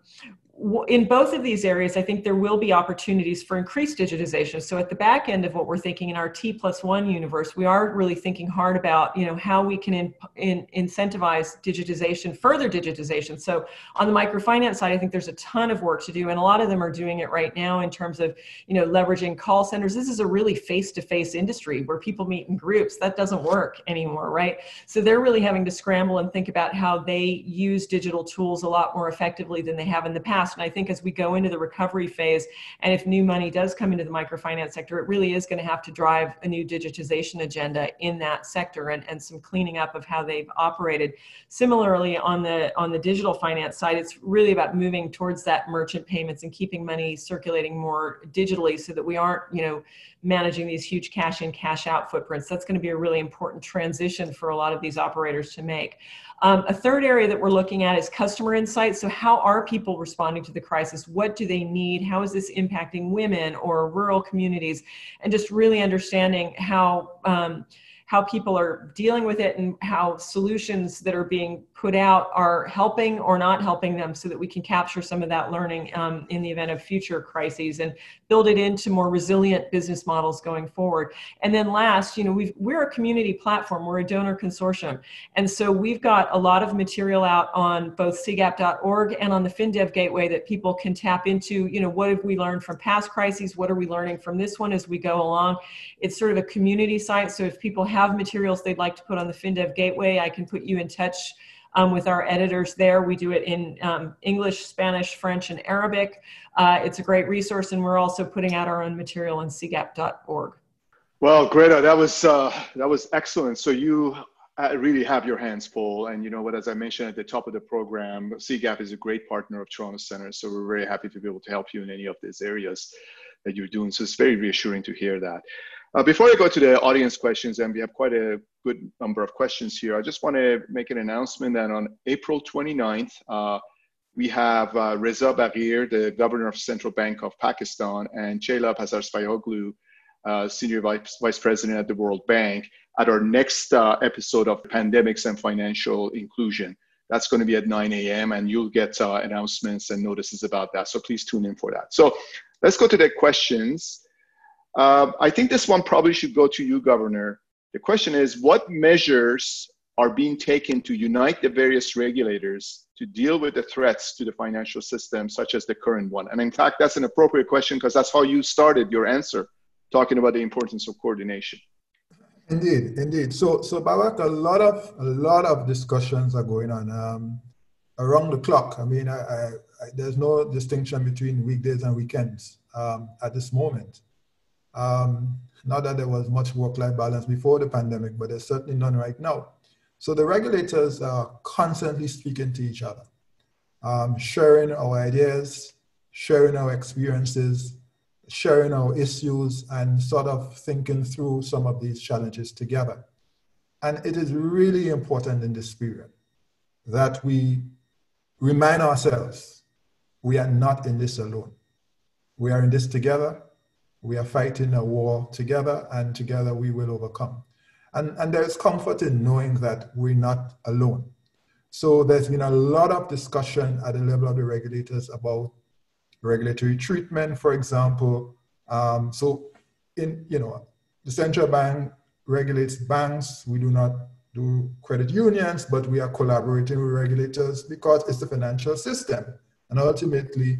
in both of these areas, I think there will be opportunities for increased digitization. So at the back end of what we're thinking in our T plus one universe, we are really thinking hard about, you know, how we can in, in, incentivize digitization, further digitization. So on the microfinance side, I think there's a ton of work to do, and a lot of them are doing it right now in terms of, you know, leveraging call centers. This is a really face-to-face industry where people meet in groups. That doesn't work anymore, right? So they're really having to scramble and think about how they use digital tools a lot more effectively than they have in the past past. And I think as we go into the recovery phase, and if new money does come into the microfinance sector, it really is going to have to drive a new digitization agenda in that sector and, and some cleaning up of how they've operated. Similarly, on the on the digital finance side, it's really about moving towards that merchant payments and keeping money circulating more digitally so that we aren't, you know, managing these huge cash in, cash out footprints. That's going to be a really important transition for a lot of these operators to make. Um, a third area that we're looking at is customer insights. So, how are people responding to the crisis? What do they need? How is this impacting women or rural communities? And just really understanding how. Um, how people are dealing with it and how solutions that are being put out are helping or not helping them so that we can capture some of that learning um, in the event of future crises and build it into more resilient business models going forward. And then last, you know, we we're a community platform, we're a donor consortium. And so we've got a lot of material out on both cgap.org and on the FinDev Gateway that people can tap into, you know, what have we learned from past crises? What are we learning from this one as we go along? It's sort of a community site. So if people have materials they'd like to put on the FinDev Gateway, I can put you in touch um, with our editors there. We do it in um, English, Spanish, French, and Arabic. Uh, it's a great resource, and we're also putting out our own material on cgap.org. Well, Greta, that was uh, that was excellent. So you uh, really have your hands full, and you know what? As I mentioned at the top of the program, CGAP is a great partner of Toronto Centre, so we're very happy to be able to help you in any of these areas that you're doing. So it's very reassuring to hear that. Uh, before I go to the audience questions, and we have quite a good number of questions here, I just want to make an announcement that on April 29th, uh, we have uh, Reza Baqir, the governor of Central Bank of Pakistan, and Ceyla Pazarbasioglu, uh, senior vice, vice president at the World Bank, at our next uh, episode of Pandemics and Financial Inclusion. That's going to be at 9 a.m., and you'll get uh, announcements and notices about that. So please tune in for that. So let's go to the questions. Uh, I think this one probably should go to you, Governor. The question is what measures are being taken to unite the various regulators to deal with the threats to the financial system, such as the current one? And in fact, that's an appropriate question because that's how you started your answer, talking about the importance of coordination. Indeed, indeed. So, so Babak, a lot of a lot of discussions are going on um, around the clock. I mean, I, I, I, there's no distinction between weekdays and weekends um, at this moment. Um, not that there was much work-life balance before the pandemic, but there's certainly none right now. So the regulators are constantly speaking to each other, um, sharing our ideas, sharing our experiences, sharing our issues, and sort of thinking through some of these challenges together. And it is really important in this period that we remind ourselves we are not in this alone. We are in this together we are fighting a war together, and together we will overcome. And, and there's comfort in knowing that we're not alone. So there's been a lot of discussion at the level of the regulators about regulatory treatment, for example. Um, so, in you know, the central bank regulates banks. We do not do credit unions, but we are collaborating with regulators because it's the financial system, and ultimately,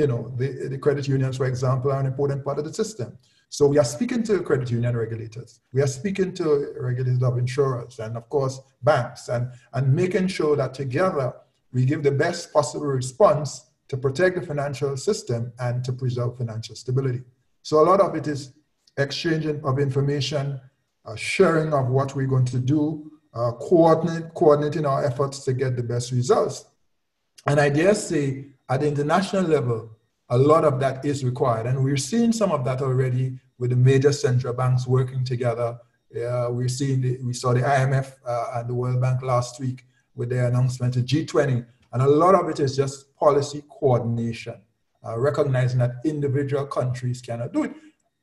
you know, the, the credit unions, for example, are an important part of the system. So we are speaking to credit union regulators. We are speaking to regulators of insurers and of course banks and, and making sure that together we give the best possible response to protect the financial system and to preserve financial stability. So a lot of it is exchanging of information, uh, sharing of what we're going to do, uh, coordinate, coordinating our efforts to get the best results. And I dare say at the international level, a lot of that is required. And we're seeing some of that already with the major central banks working together. Uh, we're seeing the, we saw the IMF uh, and the World Bank last week with their announcement of G20. And a lot of it is just policy coordination, uh, recognizing that individual countries cannot do it.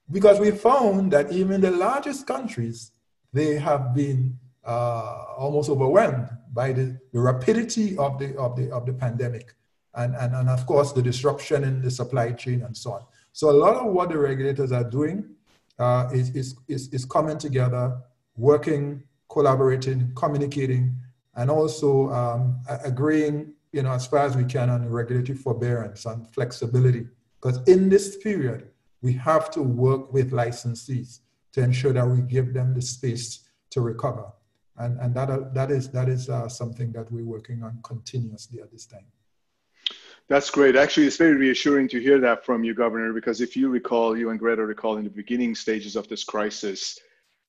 Because we found that even the largest countries, they have been uh, almost overwhelmed by the, the rapidity of the, of, the, of the pandemic. And, and, and of course the disruption in the supply chain and so on. So a lot of what the regulators are doing uh, is, is, is, is coming together, working, collaborating, communicating, and also um, agreeing, you know, as far as we can on regulatory forbearance and flexibility. Because in this period, we have to work with licensees to ensure that we give them the space to recover. And, and that, uh, that is, that is uh, something that we're working on continuously at this time. That's great. Actually, it's very reassuring to hear that from you, Governor, because if you recall, you and Greta recall in the beginning stages of this crisis,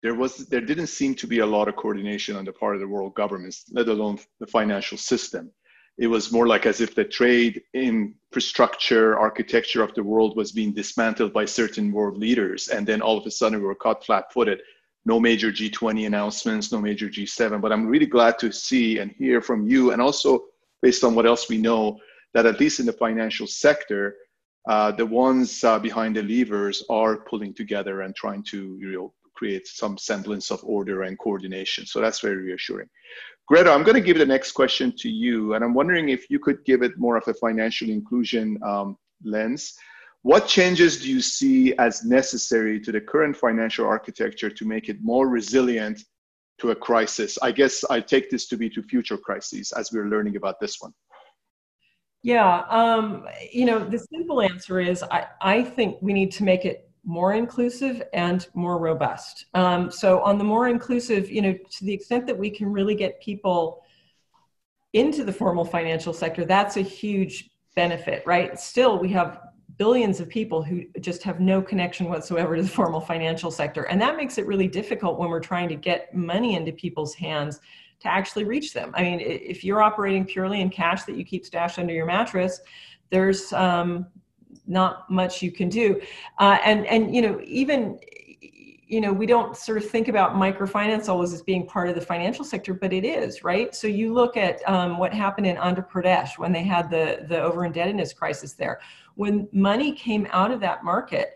there was there didn't seem to be a lot of coordination on the part of the world governments, let alone the financial system. It was more like as if the trade infrastructure architecture of the world was being dismantled by certain world leaders, and then all of a sudden we were caught flat-footed. No major G20 announcements, no major G7. But I'm really glad to see and hear from you, and also based on what else we know, that at least in the financial sector, uh, the ones uh, behind the levers are pulling together and trying to you know, create some semblance of order and coordination. So that's very reassuring. Greta, I'm going to give the next question to you, and I'm wondering if you could give it more of a financial inclusion um, lens. What changes do you see as necessary to the current financial architecture to make it more resilient to a crisis? I guess I take this to be to future crises as we're learning about this one. Yeah, um, you know, the simple answer is I, I think we need to make it more inclusive and more robust. Um, so, on the more inclusive, you know, to the extent that we can really get people into the formal financial sector, that's a huge benefit, right? Still, we have billions of people who just have no connection whatsoever to the formal financial sector. And that makes it really difficult when we're trying to get money into people's hands to actually reach them. I mean, if you're operating purely in cash that you keep stashed under your mattress, there's um, not much you can do. Uh, and and you know even you know we don't sort of think about microfinance always as being part of the financial sector, but it is right. So you look at um, what happened in Andhra Pradesh when they had the the over indebtedness crisis there. When money came out of that market,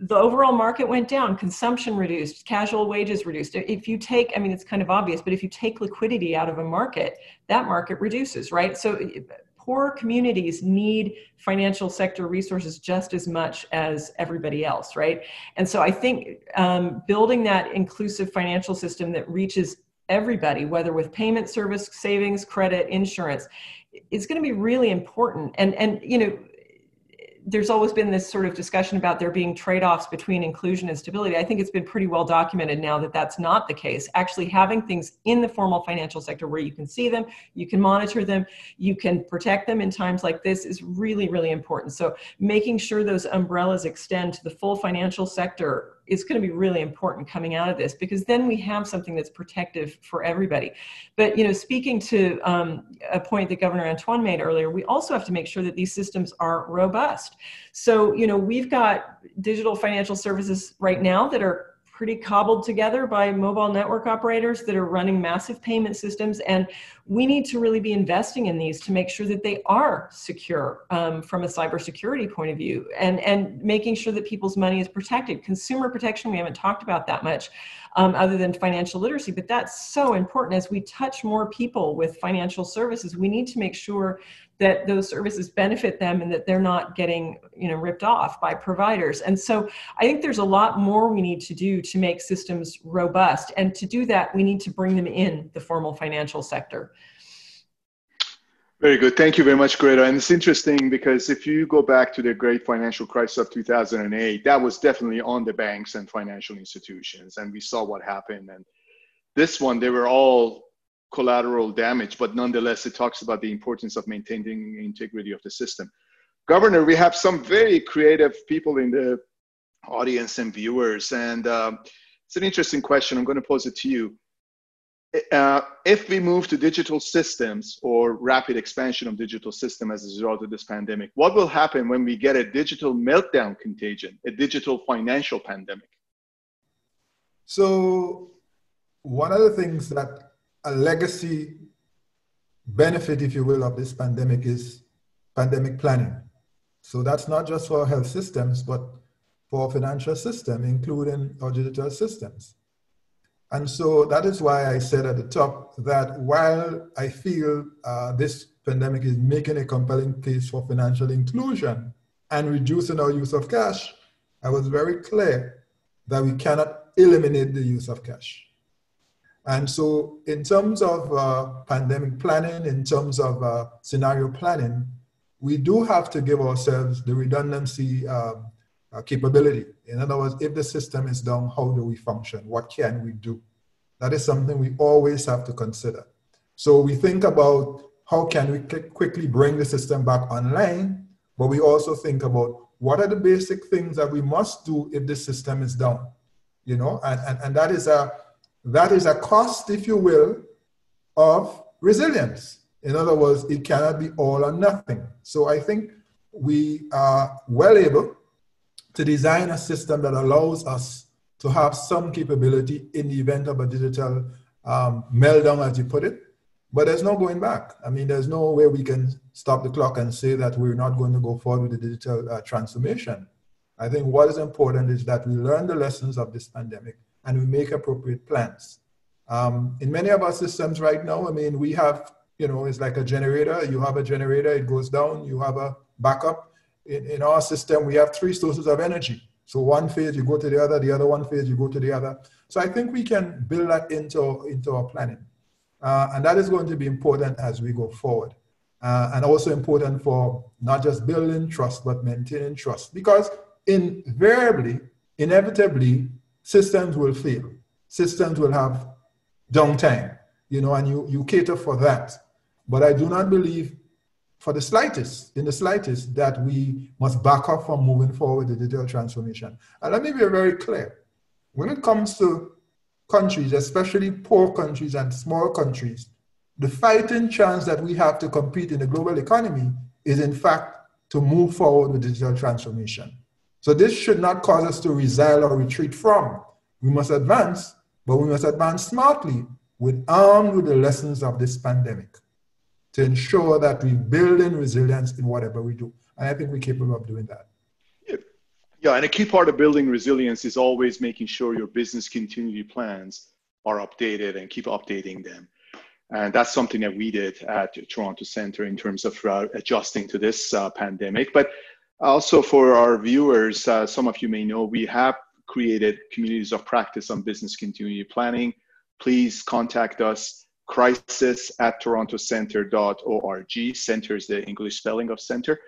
the overall market went down, consumption reduced, casual wages reduced. If you take, I mean, it's kind of obvious, but if you take liquidity out of a market, that market reduces, right? So poor communities need financial sector resources just as much as everybody else, right? And so I think um, building that inclusive financial system that reaches everybody, whether with payment service, savings, credit, insurance, is going to be really important. And and you know there's always been this sort of discussion about there being trade-offs between inclusion and stability. I think it's been pretty well documented now that that's not the case. Actually, having things in the formal financial sector where you can see them, you can monitor them, you can protect them in times like this is really, really important. So making sure those umbrellas extend to the full financial sector is going to be really important coming out of this because then we have something that's protective for everybody. But you know, speaking to um, a point that Governor Antoine made earlier, we also have to make sure that these systems are robust. So you know, we've got digital financial services right now that are pretty cobbled together by mobile network operators that are running massive payment systems. And we need to really be investing in these to make sure that they are secure um, from a cybersecurity point of view and, and making sure that people's money is protected. Consumer protection, we haven't talked about that much um, other than financial literacy, but that's so important as we touch more people with financial services. We need to make sure that those services benefit them and that they're not getting you know ripped off by providers and so i think there's a lot more we need to do to make systems robust and to do that we need to bring them in the formal financial sector very good. Thank you very much, Greta. And it's interesting because if you go back to the great financial crisis of 2008, that was definitely on the banks and financial institutions. And we saw what happened. And this one, they were all collateral damage, but nonetheless, it talks about the importance of maintaining integrity of the system. Governor, we have some very creative people in the audience and viewers, and uh, it's an interesting question. I'm going to pose it to you. Uh, if we move to digital systems or rapid expansion of digital system as a result of this pandemic, what will happen when we get a digital meltdown contagion, a digital financial pandemic? So, one of the things that a legacy benefit, if you will, of this pandemic is pandemic planning. So that's not just for health systems, but for financial system, including our digital systems. And so that is why I said at the top that while I feel uh, this pandemic is making a compelling case for financial inclusion and reducing our use of cash, I was very clear that we cannot eliminate the use of cash. And so, in terms of uh, pandemic planning, in terms of uh, scenario planning, we do have to give ourselves the redundancy um, uh, capability. In other words, if the system is down, how do we function? What can we do? That is something we always have to consider. So we think about how can we quickly bring the system back online, but we also think about what are the basic things that we must do if the system is down, you know, and, and, and that is a that is a cost, if you will, of resilience. In other words, it cannot be all or nothing. So I think we are well able to design a system that allows us to have some capability in the event of a digital um, meltdown, as you put it. But there's no going back. I mean, there's no way we can stop the clock and say that we're not going to go forward with the digital uh, transformation. I think what is important is that we learn the lessons of this pandemic and we make appropriate plans. Um, in many of our systems right now, I mean, we have, you know, it's like a generator. You have a generator, it goes down, you have a backup. In, in our system, we have three sources of energy. So one phase, you go to the other, the other one phase, you go to the other. So I think we can build that into, into our planning. Uh, and that is going to be important as we go forward. Uh, and also important for not just building trust, but maintaining trust. Because invariably, inevitably, systems will fail. Systems will have downtime, you know, and you, you cater for that. But I do not believe for the slightest, in the slightest, that we must back off from moving forward the digital transformation. And let me be very clear. When it comes to countries, especially poor countries and small countries, the fighting chance that we have to compete in the global economy is in fact to move forward with digital transformation. So this should not cause us to resile or retreat from. We must advance, but we must advance smartly with armed with the lessons of this pandemic to ensure that we build in resilience in whatever we do. And I think we're capable of doing that. Yeah, and a key part of building resilience is always making sure your business continuity plans are updated and keep updating them. And that's something that we did at Toronto Centre in terms of uh, adjusting to this uh, pandemic. But also, for our viewers, uh, some of you may know we have created communities of practice on business continuity planning. Please contact us, crisis at torontocentre.org. Centre is the English spelling of center.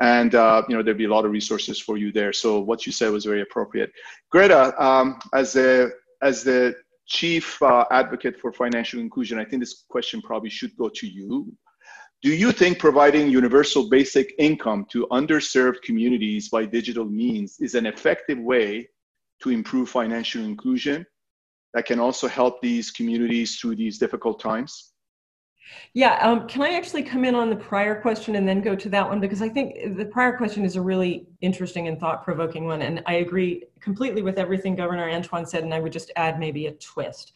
And uh, you know there'll be a lot of resources for you there. So what you said was very appropriate. Greta, um, as the as the chief uh, advocate for financial inclusion, I think this question probably should go to you. Do you think providing universal basic income to underserved communities by digital means is an effective way to improve financial inclusion that can also help these communities through these difficult times? Yeah, um, can I actually come in on the prior question and then go to that one? Because I think the prior question is a really interesting and thought provoking one. And I agree completely with everything Governor Antoine said, and I would just add maybe a twist.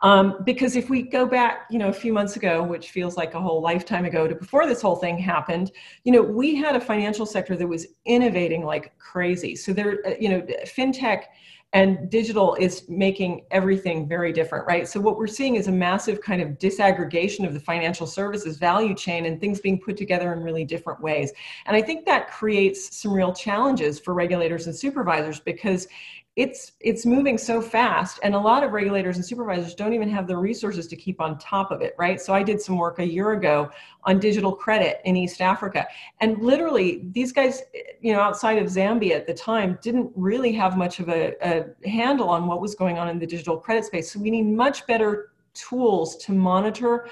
Um, because if we go back, you know, a few months ago, which feels like a whole lifetime ago to before this whole thing happened, you know, we had a financial sector that was innovating like crazy. So there, uh, you know, fintech and digital is making everything very different right? So what we're seeing is a massive kind of disaggregation of the financial services value chain and things being put together in really different ways. And i think that creates some real challenges for regulators and supervisors because it's it's moving so fast and a lot of regulators and supervisors don't even have the resources to keep on top of it right? So i did some work a year ago on digital credit in east africa. And literally these guys you know outside of zambia at the time didn't really have much of a, a handle on what was going on in the digital credit space. So we need much better tools to monitor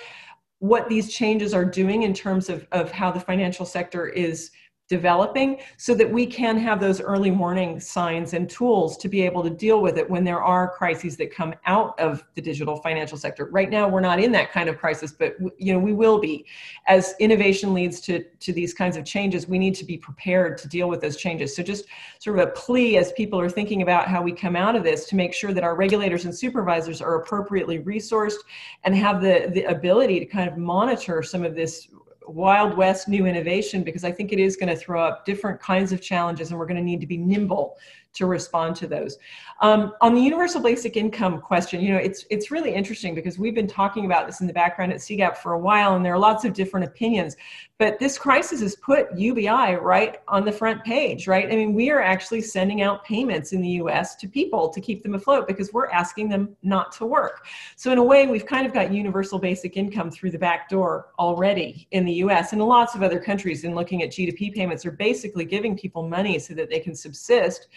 what these changes are doing in terms of, of how the financial sector is developing so that we can have those early warning signs and tools to be able to deal with it when there are crises that come out of the digital financial sector. Right now we're not in that kind of crisis but you know we will be. As innovation leads to to these kinds of changes we need to be prepared to deal with those changes. So just sort of a plea as people are thinking about how we come out of this to make sure that our regulators and supervisors are appropriately resourced and have the the ability to kind of monitor some of this wild west new innovation because I think it is going to throw up different kinds of challenges and we're going to need to be nimble to respond to those. Um, on the universal basic income question, you know, it's it's really interesting because we've been talking about this in the background at CGAP for a while, and there are lots of different opinions. But this crisis has put UBI right on the front page, right? I mean, we are actually sending out payments in the U.S. to people to keep them afloat because we're asking them not to work. So in a way, we've kind of got universal basic income through the back door already in the U.S. and lots of other countries. In looking at G2P payments, are basically giving people money so that they can subsist.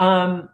Um,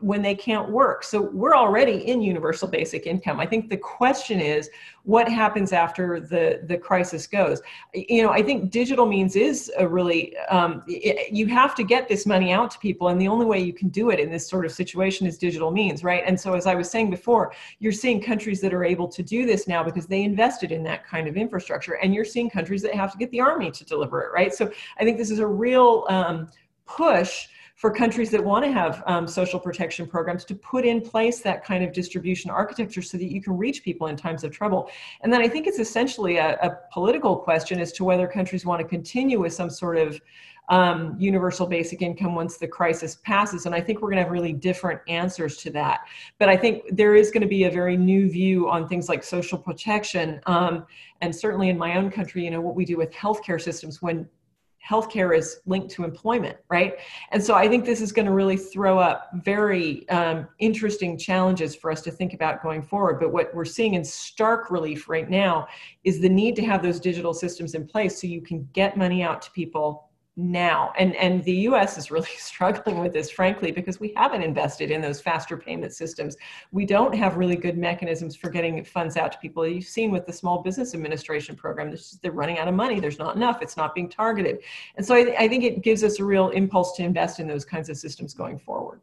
when they can't work. So we're already in universal basic income. I think the question is what happens after the, the crisis goes. You know, I think digital means is a really, um, it, you have to get this money out to people. And the only way you can do it in this sort of situation is digital means, right? And so, as I was saying before, you're seeing countries that are able to do this now because they invested in that kind of infrastructure. And you're seeing countries that have to get the army to deliver it, right? So I think this is a real um, push for countries that want to have um, social protection programs to put in place that kind of distribution architecture so that you can reach people in times of trouble. And then I think it's essentially a, a political question as to whether countries want to continue with some sort of um, universal basic income once the crisis passes. And I think we're going to have really different answers to that. But I think there is going to be a very new view on things like social protection. Um, and certainly in my own country, you know, what we do with healthcare systems when healthcare is linked to employment, right? And so I think this is going to really throw up very um, interesting challenges for us to think about going forward. But what we're seeing in stark relief right now is the need to have those digital systems in place so you can get money out to people now. And and the US is really struggling with this frankly because we haven't invested in those faster payment systems. We don't have really good mechanisms for getting funds out to people. You've seen with the small business administration program they're running out of money. There's not enough. It's not being targeted. And so I, I think it gives us a real impulse to invest in those kinds of systems going forward.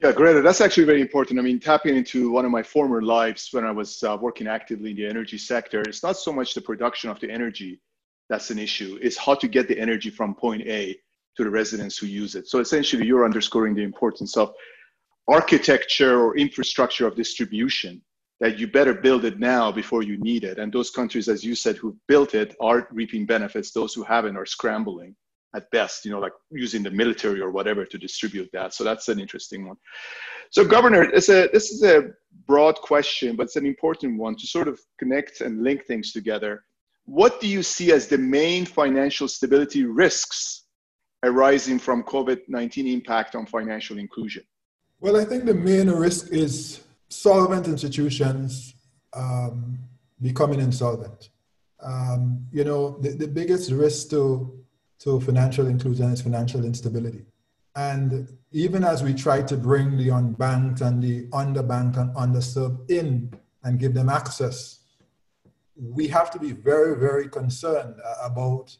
Yeah, Greta, that's actually very important. I mean, tapping into one of my former lives when I was uh, working actively in the energy sector, it's not so much the production of the energy, that's an issue is how to get the energy from point A to the residents who use it. So essentially, you're underscoring the importance of architecture or infrastructure of distribution that you better build it now before you need it. And those countries, as you said, who built it are reaping benefits. Those who haven't are scrambling at best, you know, like using the military or whatever to distribute that. So that's an interesting one. So, Governor, it's a, this is a broad question, but it's an important one to sort of connect and link things together what do you see as the main financial stability risks arising from COVID-19 impact on financial inclusion? Well, I think the main risk is solvent institutions um, becoming insolvent. Um, you know, the, the biggest risk to, to financial inclusion is financial instability. And even as we try to bring the unbanked and the underbanked and underserved in and give them access we have to be very, very concerned uh, about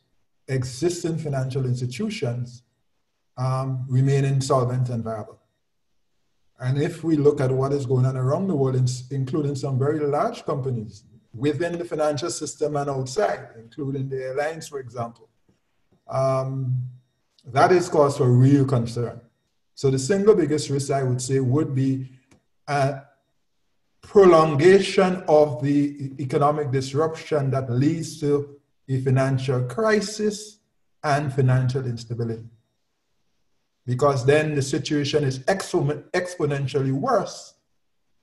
existing financial institutions um, remaining solvent and viable. And if we look at what is going on around the world, including some very large companies within the financial system and outside, including the airlines, for example, um, that is cause for real concern. So the single biggest risk I would say would be uh, prolongation of the economic disruption that leads to a financial crisis and financial instability. Because then the situation is exponentially worse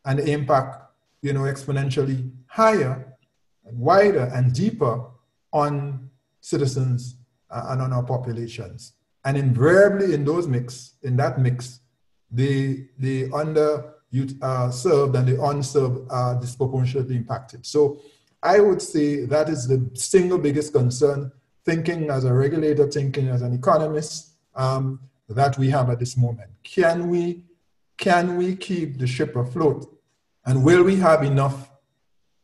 and the impact, you know, exponentially higher, and wider, and deeper on citizens uh, and on our populations. And invariably in those mix, in that mix, the, the under youth are served and the unserved are disproportionately impacted. So I would say that is the single biggest concern, thinking as a regulator, thinking as an economist, um, that we have at this moment. Can we, can we keep the ship afloat? And will we have enough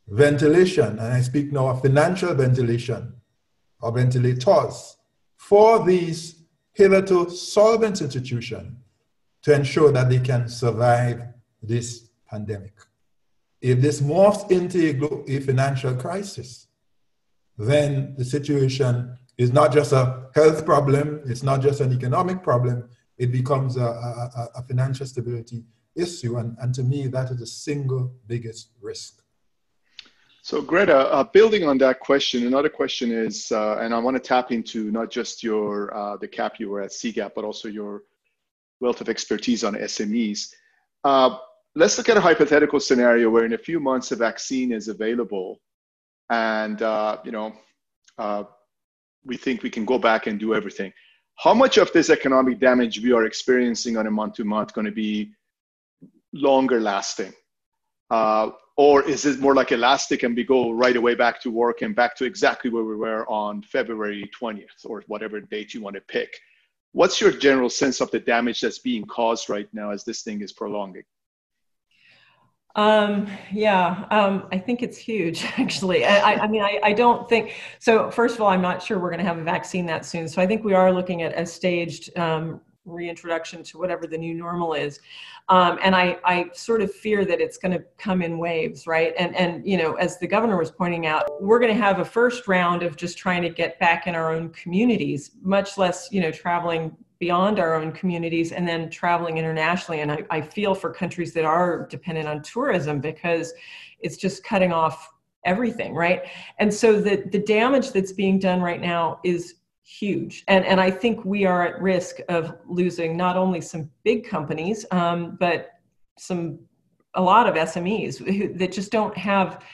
ventilation, and I speak now of financial ventilation or ventilators, for these hitherto solvent institutions to ensure that they can survive this pandemic. If this morphs into a, financial crisis, then the situation is not just a health problem, it's not just an economic problem, it becomes a, a, a financial stability issue. And, and to me, that is the single biggest risk. So, Greta, uh, building on that question, another question is, uh, and I want to tap into not just your uh, the CAP you were at CGAP, but also your wealth of expertise on SMEs. Let's look at a hypothetical scenario where in a few months a vaccine is available and uh, you know uh, we think we can go back and do everything. How much of this economic damage we are experiencing on a month to month going to be longer lasting? Uh, or is it more like elastic and we go right away back to work and back to exactly where we were on february 20th or whatever date you want to pick? What's your general sense of the damage that's being caused right now as this thing is prolonging um, yeah, um, I think it's huge, actually. I, I mean, I, I, don't think so. First of all, I'm not sure we're going to have a vaccine that soon. So I think we are looking at a staged um, reintroduction to whatever the new normal is. Um, and I, I sort of fear that it's going to come in waves, right? And, and, you know, as the governor was pointing out, we're going to have a first round of just trying to get back in our own communities, much less, you know, traveling beyond our own communities and then traveling internationally. And I, I feel for countries that are dependent on tourism because it's just cutting off everything, right? And so the, the damage that's being done right now is huge. And, and I think we are at risk of losing not only some big companies, um, but some a lot of SMEs that just don't have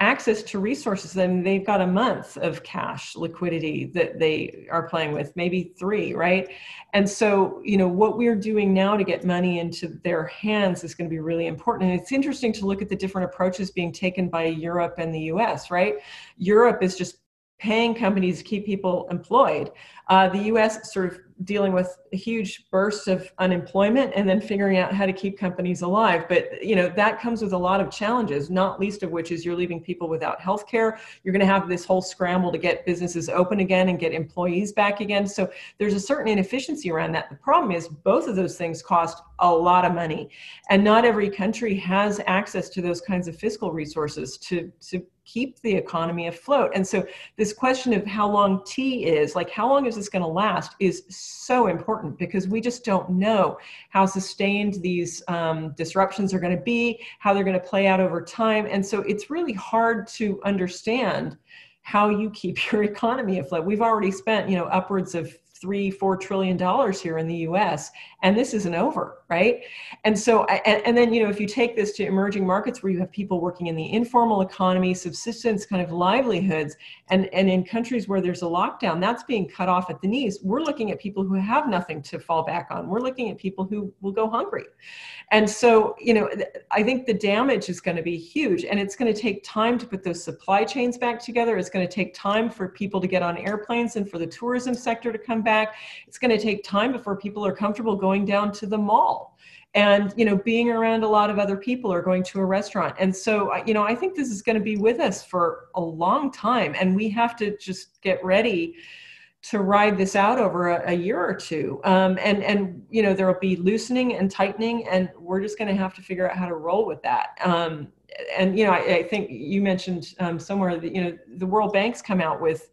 access to resources then they've got a month of cash liquidity that they are playing with maybe three right and so you know what we're doing now to get money into their hands is going to be really important and it's interesting to look at the different approaches being taken by europe and the us right europe is just paying companies to keep people employed. Uh, the U.S. sort of dealing with huge burst of unemployment and then figuring out how to keep companies alive. But you know that comes with a lot of challenges, not least of which is you're leaving people without health care. You're going to have this whole scramble to get businesses open again and get employees back again. So there's a certain inefficiency around that. The problem is both of those things cost a lot of money, and not every country has access to those kinds of fiscal resources to to keep the economy afloat. And so this question of how long T is, like how long is this going to last, is so important because we just don't know how sustained these um, disruptions are going to be, how they're going to play out over time. And so it's really hard to understand how you keep your economy afloat. We've already spent, you know, upwards of three, four trillion dollars here in the U.S., and this isn't over, right? And so, and, and, then you know, if you take this to emerging markets where you have people working in the informal economy, subsistence kind of livelihoods, and and in countries where there's a lockdown, that's being cut off at the knees. We're looking at people who have nothing to fall back on. We're looking at people who will go hungry, and so you know, I think the damage is going to be huge, and it's going to take time to put those supply chains back together. It's going to take time for people to get on airplanes and for the tourism sector to come back. It's going to take time before people are comfortable going down to the mall and you know being around a lot of other people or going to a restaurant. And so you know i think this is going to be with us for a long time and we have to just get ready to ride this out over a, a year or two. Um, and and you know there will be loosening and tightening and we're just going to have to figure out how to roll with that. Um, and you know I, I, think you mentioned um, somewhere that you know the world bank's come out with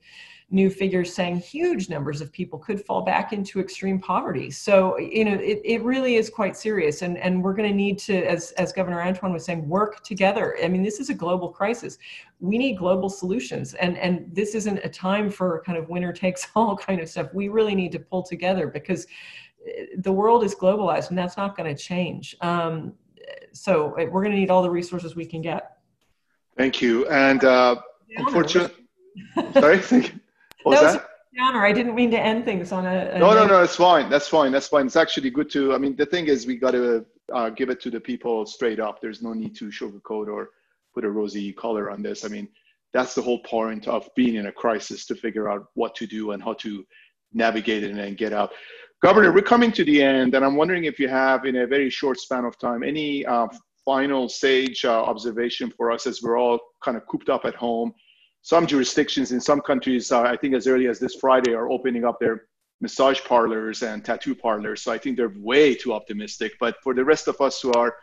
new figures saying huge numbers of people could fall back into extreme poverty. So, you know, it, it really is quite serious. And, and we're going to need to, as, as Governor Antoine was saying, work together. I mean, this is a global crisis. We need global solutions. And, and this isn't a time for kind of winner takes all kind of stuff. We really need to pull together because eh, the world is globalized and that's not going to change. Um, so eh, we're going to need all the resources we can get. Thank you. And uh, unfortunately, sorry, thank you. What that was, that? Downer. I didn't mean to end things on a. a no, no, no. It's fine. That's fine. That's fine. It's actually good to. I mean, the thing is, we got to uh, give it to the people straight up. There's no need to sugarcoat or put a rosy color on this. I mean, that's the whole point of being in a crisis to figure out what to do and how to navigate it and get out. Governor, we're coming to the end, and I'm wondering if you have, in a very short span of time, any uh, final stage uh, observation for us as we're all kind of cooped up at home some jurisdictions in some countries, uh, I think as early as this Friday, are opening up their massage parlors and tattoo parlors. So I think they're way too optimistic. But for the rest of us who are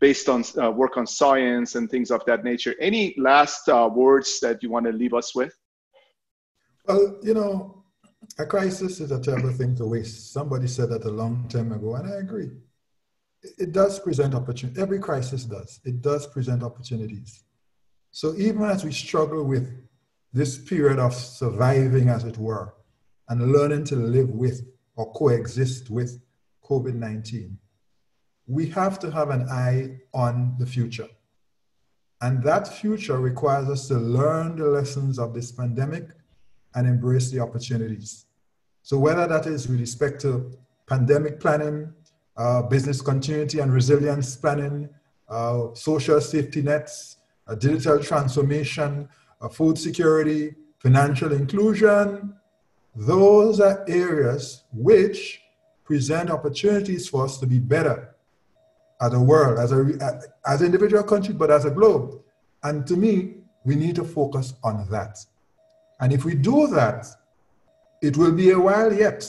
based on uh, work on science and things of that nature, any last uh, words that you want to leave us with? Well, you know, a crisis is a terrible thing to waste. Somebody said that a long time ago, and I agree. It does present opportunity. Every crisis does. It does present opportunities. So even as we struggle with this period of surviving, as it were, and learning to live with or coexist with COVID 19, we have to have an eye on the future. And that future requires us to learn the lessons of this pandemic and embrace the opportunities. So, whether that is with respect to pandemic planning, uh, business continuity and resilience planning, uh, social safety nets, digital transformation, food security, financial inclusion, those are areas which present opportunities for us to be better as a world, as a as an individual country, but as a globe. And to me, we need to focus on that. And if we do that, it will be a while yet,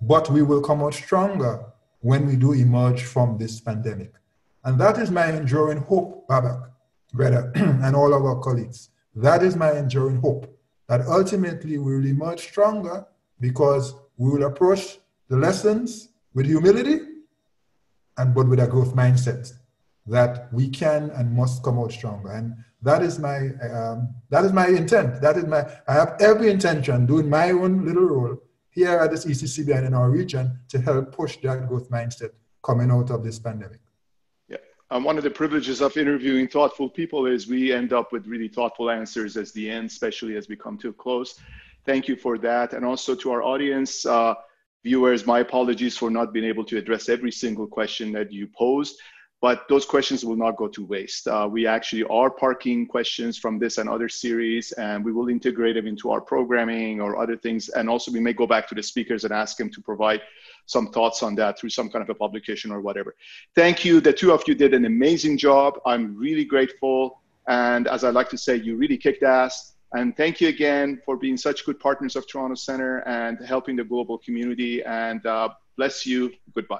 but we will come out stronger when we do emerge from this pandemic. And that is my enduring hope, Babak, Greta, and all of our colleagues. That is my enduring hope that ultimately we will emerge stronger because we will approach the lessons with humility and but with a growth mindset that we can and must come out stronger. And that is my um, that is my intent. That is my I have every intention doing my own little role here at this ECCB and in our region to help push that growth mindset coming out of this pandemic. Um, one of the privileges of interviewing thoughtful people is we end up with really thoughtful answers as the end, especially as we come to a close. Thank you for that, and also to our audience. Uh, viewers, my apologies for not being able to address every single question that you posed, but those questions will not go to waste. Uh, we actually are parking questions from this and other series, and we will integrate them into our programming or other things. And also, we may go back to the speakers and ask them to provide some thoughts on that through some kind of a publication or whatever. Thank you. The two of you did an amazing job. I'm really grateful. And as I like to say, you really kicked ass. And thank you again for being such good partners of Toronto Centre and helping the global community. And uh, bless you. Goodbye.